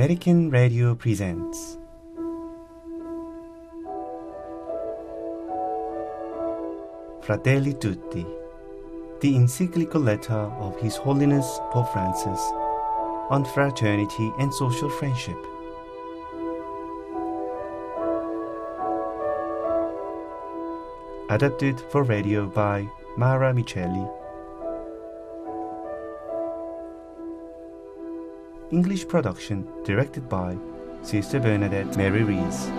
Vatican Radio presents Fratelli Tutti, the encyclical letter of His Holiness Pope Francis on fraternity and social friendship. Adapted for radio by Mara Micheli. English production directed by Sister Bernadette Mary Rees.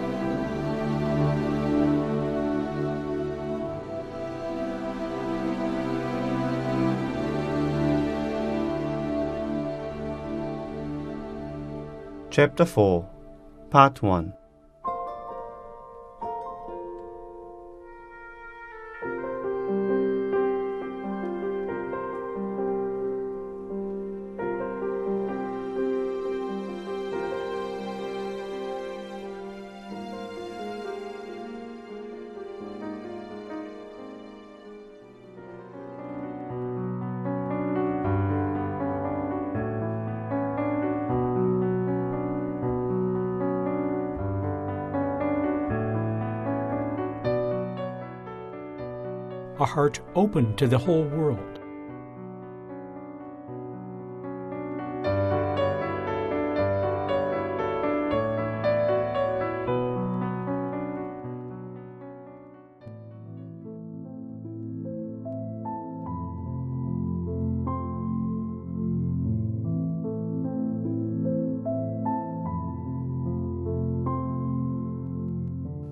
Chapter 4 Part 1 a heart open to the whole world.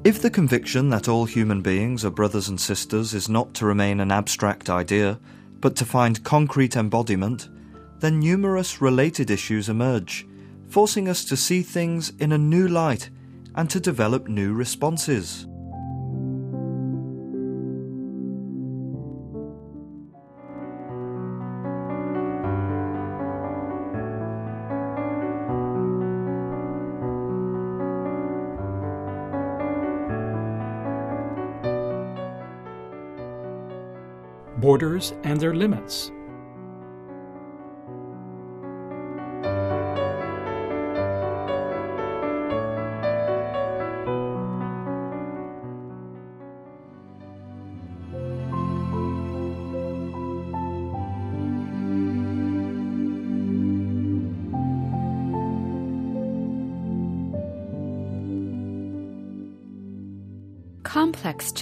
If the conviction that all human beings are brothers and sisters is not to remain an abstract idea, but to find concrete embodiment, then numerous related issues emerge, forcing us to see things in a new light and to develop new responses. Borders and their limits.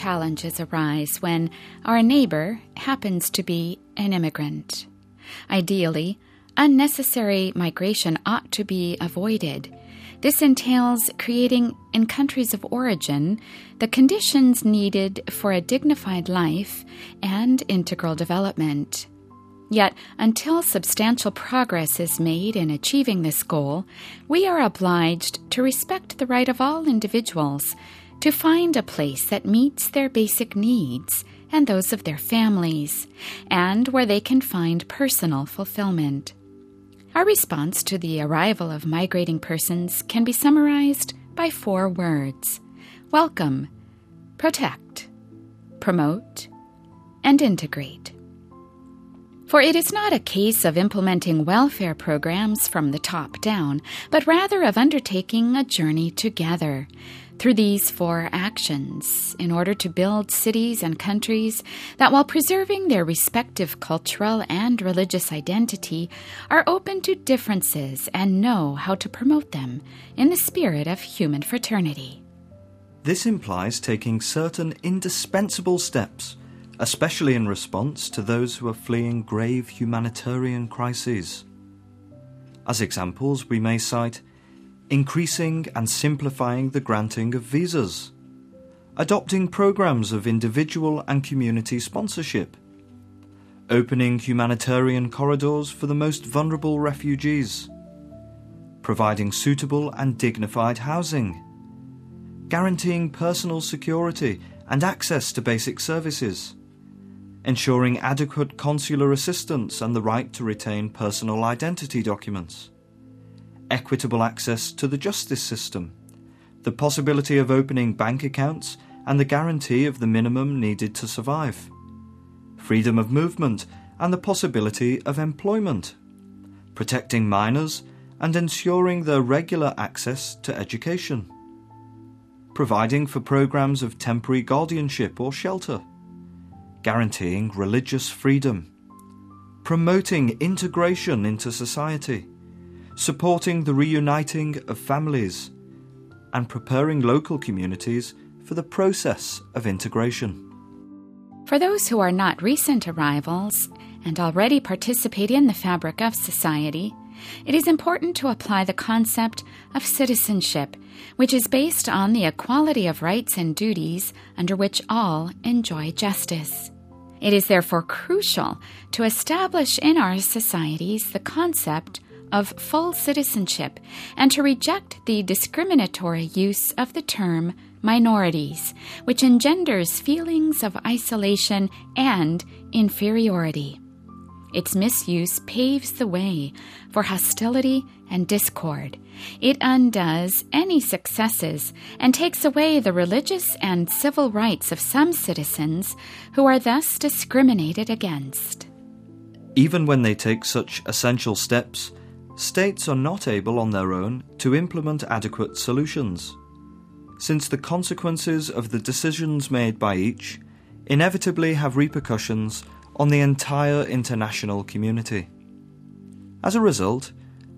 Challenges arise when our neighbor happens to be an immigrant. Ideally, unnecessary migration ought to be avoided. This entails creating in countries of origin the conditions needed for a dignified life and integral development. Yet, until substantial progress is made in achieving this goal, we are obliged to respect the right of all individuals to find a place that meets their basic needs and those of their families, and where they can find personal fulfillment. Our response to the arrival of migrating persons can be summarized by four words welcome, protect, promote, and integrate. For it is not a case of implementing welfare programs from the top down, but rather of undertaking a journey together through these four actions in order to build cities and countries that, while preserving their respective cultural and religious identity, are open to differences and know how to promote them in the spirit of human fraternity. This implies taking certain indispensable steps, especially in response to those who are fleeing grave humanitarian crises. As examples, we may cite increasing and simplifying the granting of visas, adopting programs of individual and community sponsorship, opening humanitarian corridors for the most vulnerable refugees, providing suitable and dignified housing, guaranteeing personal security and access to basic services, ensuring adequate consular assistance and the right to retain personal identity documents equitable access to the justice system, the possibility of opening bank accounts, and the guarantee of the minimum needed to survive, freedom of movement, and the possibility of employment, protecting minors, and ensuring their regular access to education, providing for programs of temporary guardianship or shelter, guaranteeing religious freedom, promoting integration into society, supporting the reuniting of families, and preparing local communities for the process of integration. For those who are not recent arrivals and already participate in the fabric of society, it is important to apply the concept of citizenship, which is based on the equality of rights and duties under which all enjoy justice. It is therefore crucial to establish in our societies the concept of full citizenship and to reject the discriminatory use of the term minorities, which engenders feelings of isolation and inferiority. Its misuse paves the way for hostility and discord. It undoes any successes and takes away the religious and civil rights of some citizens who are thus discriminated against. Even when they take such essential steps, states are not able on their own to implement adequate solutions, since the consequences of the decisions made by each inevitably have repercussions on the entire international community. As a result,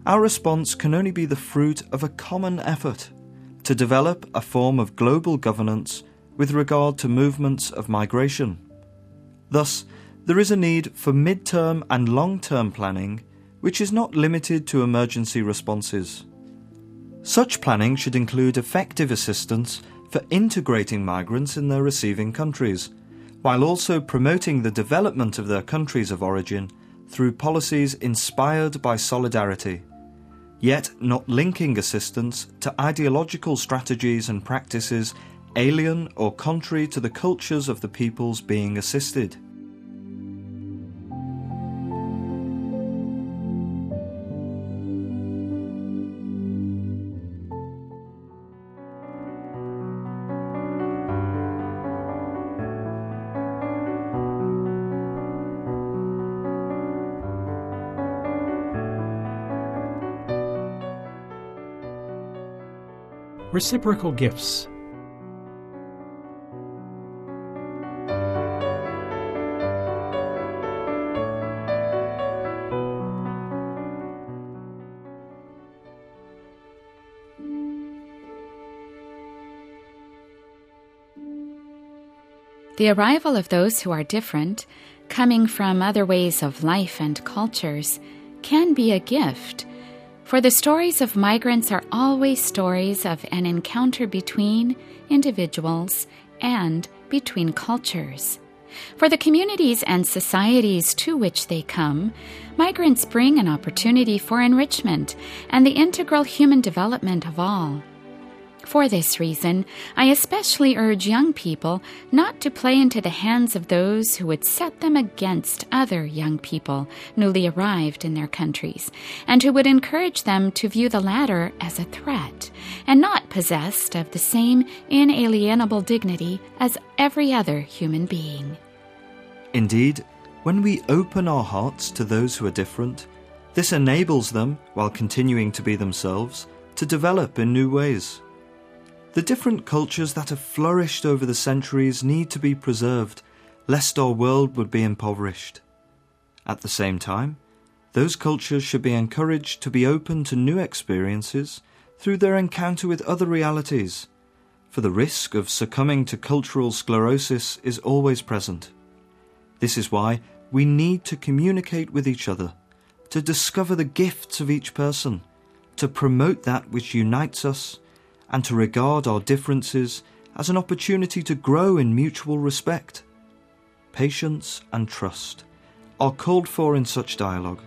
our response can only be the fruit of a common effort to develop a form of global governance with regard to movements of migration. Thus, there is a need for mid term and long term planning which is not limited to emergency responses. Such planning should include effective assistance for integrating migrants in their receiving countries, while also promoting the development of their countries of origin through policies inspired by solidarity, yet not linking assistance to ideological strategies and practices alien or contrary to the cultures of the peoples being assisted. Reciprocal gifts. The arrival of those who are different, coming from other ways of life and cultures, can be a gift for the stories of migrants are always stories of an encounter between individuals and between cultures. For the communities and societies to which they come, migrants bring an opportunity for enrichment and the integral human development of all. For this reason, I especially urge young people not to play into the hands of those who would set them against other young people newly arrived in their countries, and who would encourage them to view the latter as a threat, and not possessed of the same inalienable dignity as every other human being. Indeed, when we open our hearts to those who are different, this enables them, while continuing to be themselves, to develop in new ways. The different cultures that have flourished over the centuries need to be preserved, lest our world would be impoverished. At the same time, those cultures should be encouraged to be open to new experiences through their encounter with other realities, for the risk of succumbing to cultural sclerosis is always present. This is why we need to communicate with each other, to discover the gifts of each person, to promote that which unites us and to regard our differences as an opportunity to grow in mutual respect. Patience and trust are called for in such dialogue,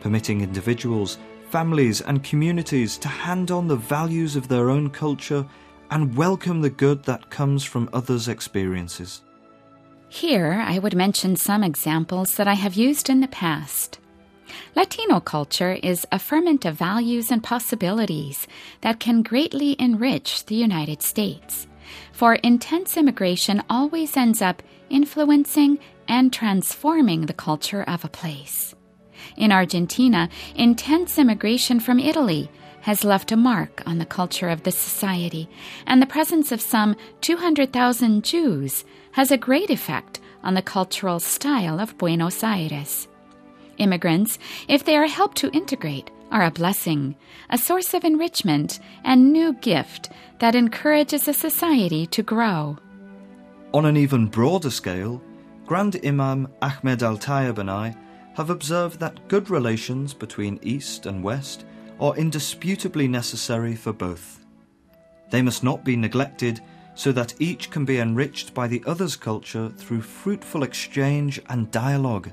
permitting individuals, families, and communities to hand on the values of their own culture and welcome the good that comes from others' experiences. Here, I would mention some examples that I have used in the past. Latino culture is a ferment of values and possibilities that can greatly enrich the United States. For intense immigration always ends up influencing and transforming the culture of a place. In Argentina, intense immigration from Italy has left a mark on the culture of the society, and the presence of some 200,000 Jews has a great effect on the cultural style of Buenos Aires. Immigrants, if they are helped to integrate, are a blessing, a source of enrichment, and new gift that encourages a society to grow. On an even broader scale, Grand Imam Ahmed al Tayyib and I have observed that good relations between East and West are indisputably necessary for both. They must not be neglected so that each can be enriched by the other's culture through fruitful exchange and dialogue.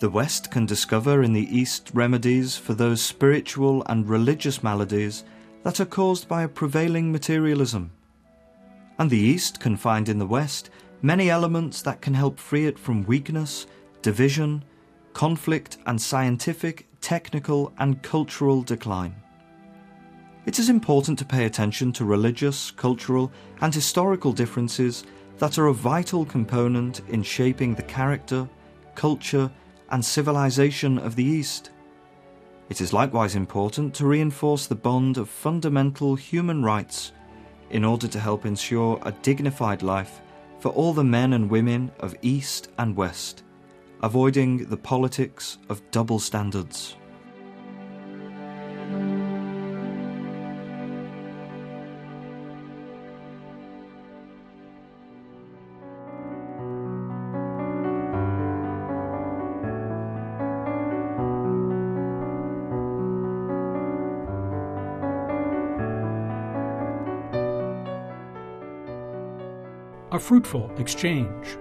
The West can discover in the East remedies for those spiritual and religious maladies that are caused by a prevailing materialism. And the East can find in the West many elements that can help free it from weakness, division, conflict, and scientific, technical, and cultural decline. It is important to pay attention to religious, cultural, and historical differences that are a vital component in shaping the character, culture, and civilization of the East. It is likewise important to reinforce the bond of fundamental human rights in order to help ensure a dignified life for all the men and women of East and West, avoiding the politics of double standards. Fruitful exchange.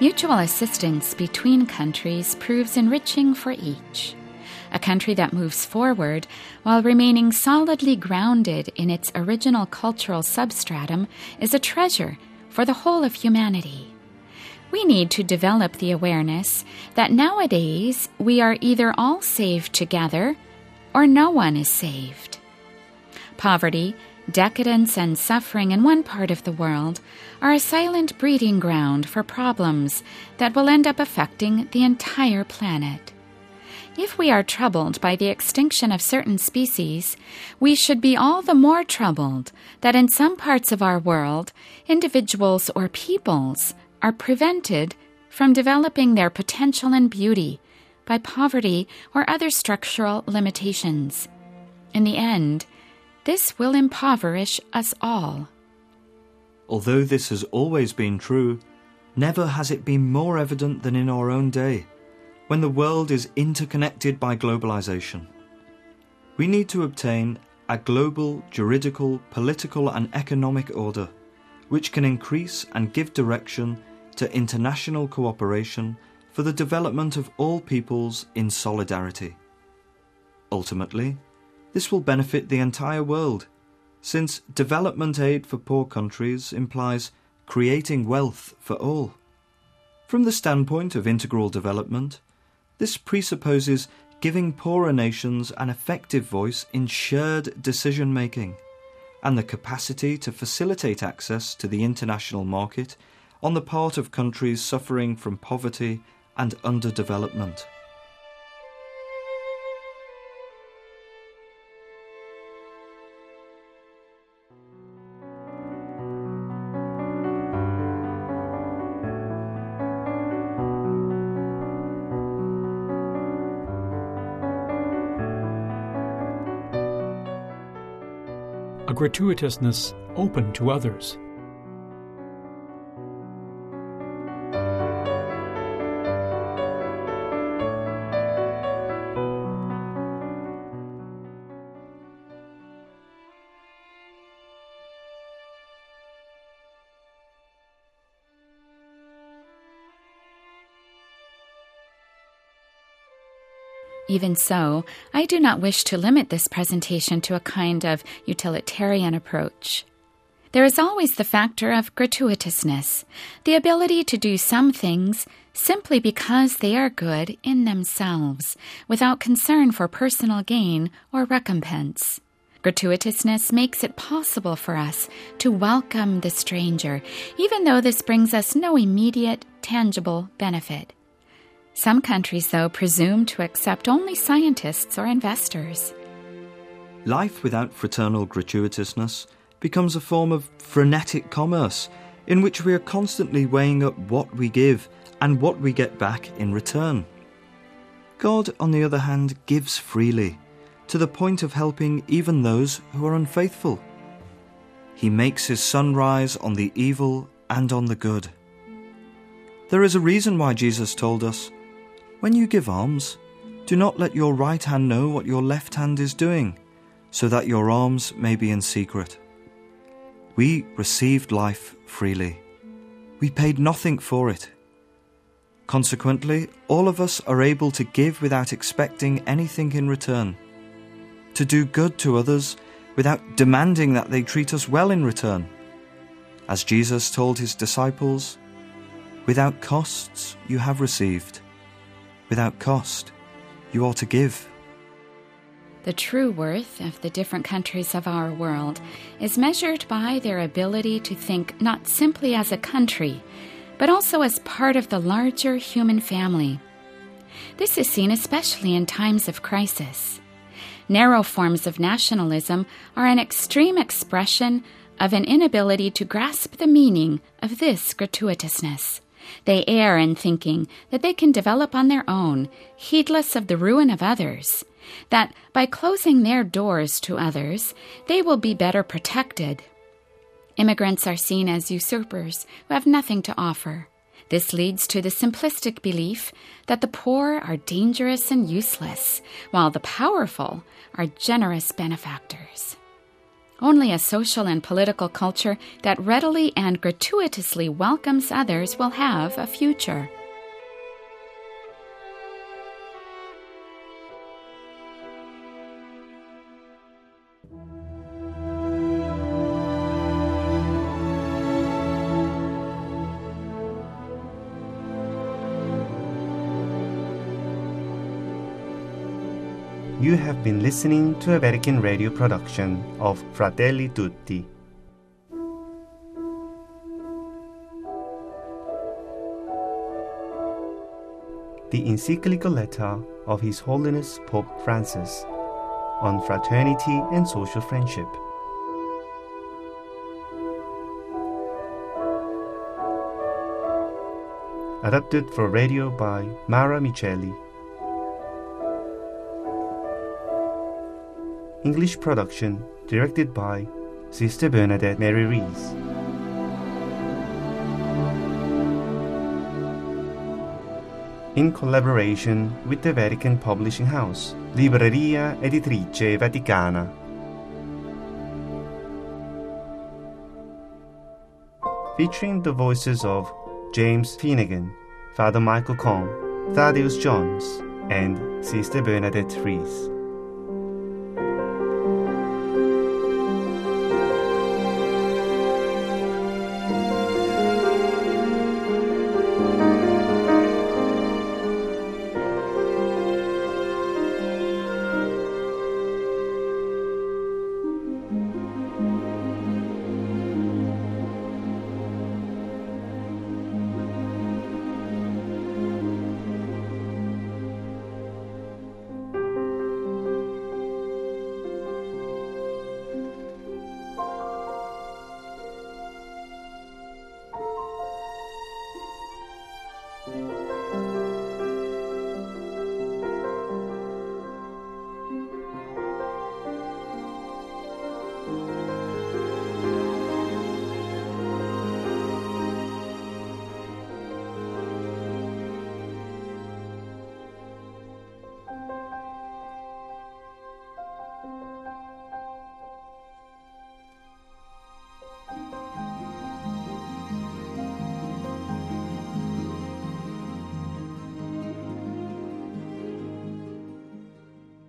Mutual assistance between countries proves enriching for each a country that moves forward while remaining solidly grounded in its original cultural substratum is a treasure for the whole of humanity. We need to develop the awareness that nowadays we are either all saved together or no one is saved. Poverty, decadence, and suffering in one part of the world are a silent breeding ground for problems that will end up affecting the entire planet. If we are troubled by the extinction of certain species, we should be all the more troubled that in some parts of our world, individuals or peoples are prevented from developing their potential and beauty by poverty or other structural limitations. In the end, this will impoverish us all. Although this has always been true, never has it been more evident than in our own day when the world is interconnected by globalization. We need to obtain a global juridical, political, and economic order which can increase and give direction to international cooperation for the development of all peoples in solidarity. Ultimately, this will benefit the entire world, since development aid for poor countries implies creating wealth for all. From the standpoint of integral development, this presupposes giving poorer nations an effective voice in shared decision making and the capacity to facilitate access to the international market on the part of countries suffering from poverty and underdevelopment. Gratuitousness open to others. Even so, I do not wish to limit this presentation to a kind of utilitarian approach. There is always the factor of gratuitousness, the ability to do some things simply because they are good in themselves, without concern for personal gain or recompense. Gratuitousness makes it possible for us to welcome the stranger, even though this brings us no immediate, tangible benefit. Some countries, though, presume to accept only scientists or investors. Life without fraternal gratuitousness becomes a form of frenetic commerce in which we are constantly weighing up what we give and what we get back in return. God, on the other hand, gives freely, to the point of helping even those who are unfaithful. He makes his sun rise on the evil and on the good. There is a reason why Jesus told us when you give alms, do not let your right hand know what your left hand is doing, so that your alms may be in secret. We received life freely. We paid nothing for it. Consequently, all of us are able to give without expecting anything in return, to do good to others without demanding that they treat us well in return. As Jesus told his disciples, without costs you have received without cost. You ought to give. The true worth of the different countries of our world is measured by their ability to think not simply as a country, but also as part of the larger human family. This is seen especially in times of crisis. Narrow forms of nationalism are an extreme expression of an inability to grasp the meaning of this gratuitousness. They err in thinking that they can develop on their own, heedless of the ruin of others, that by closing their doors to others, they will be better protected. Immigrants are seen as usurpers who have nothing to offer. This leads to the simplistic belief that the poor are dangerous and useless, while the powerful are generous benefactors. Only a social and political culture that readily and gratuitously welcomes others will have a future. You have been listening to a Vatican radio production of Fratelli Tutti. The encyclical letter of His Holiness Pope Francis on fraternity and social friendship. Adapted for radio by Mara Micheli. English production directed by Sister Bernadette Mary Rees. In collaboration with the Vatican Publishing House, Libreria Editrice Vaticana. Featuring the voices of James Finnegan, Father Michael Kong, Thaddeus Jones, and Sister Bernadette Rees.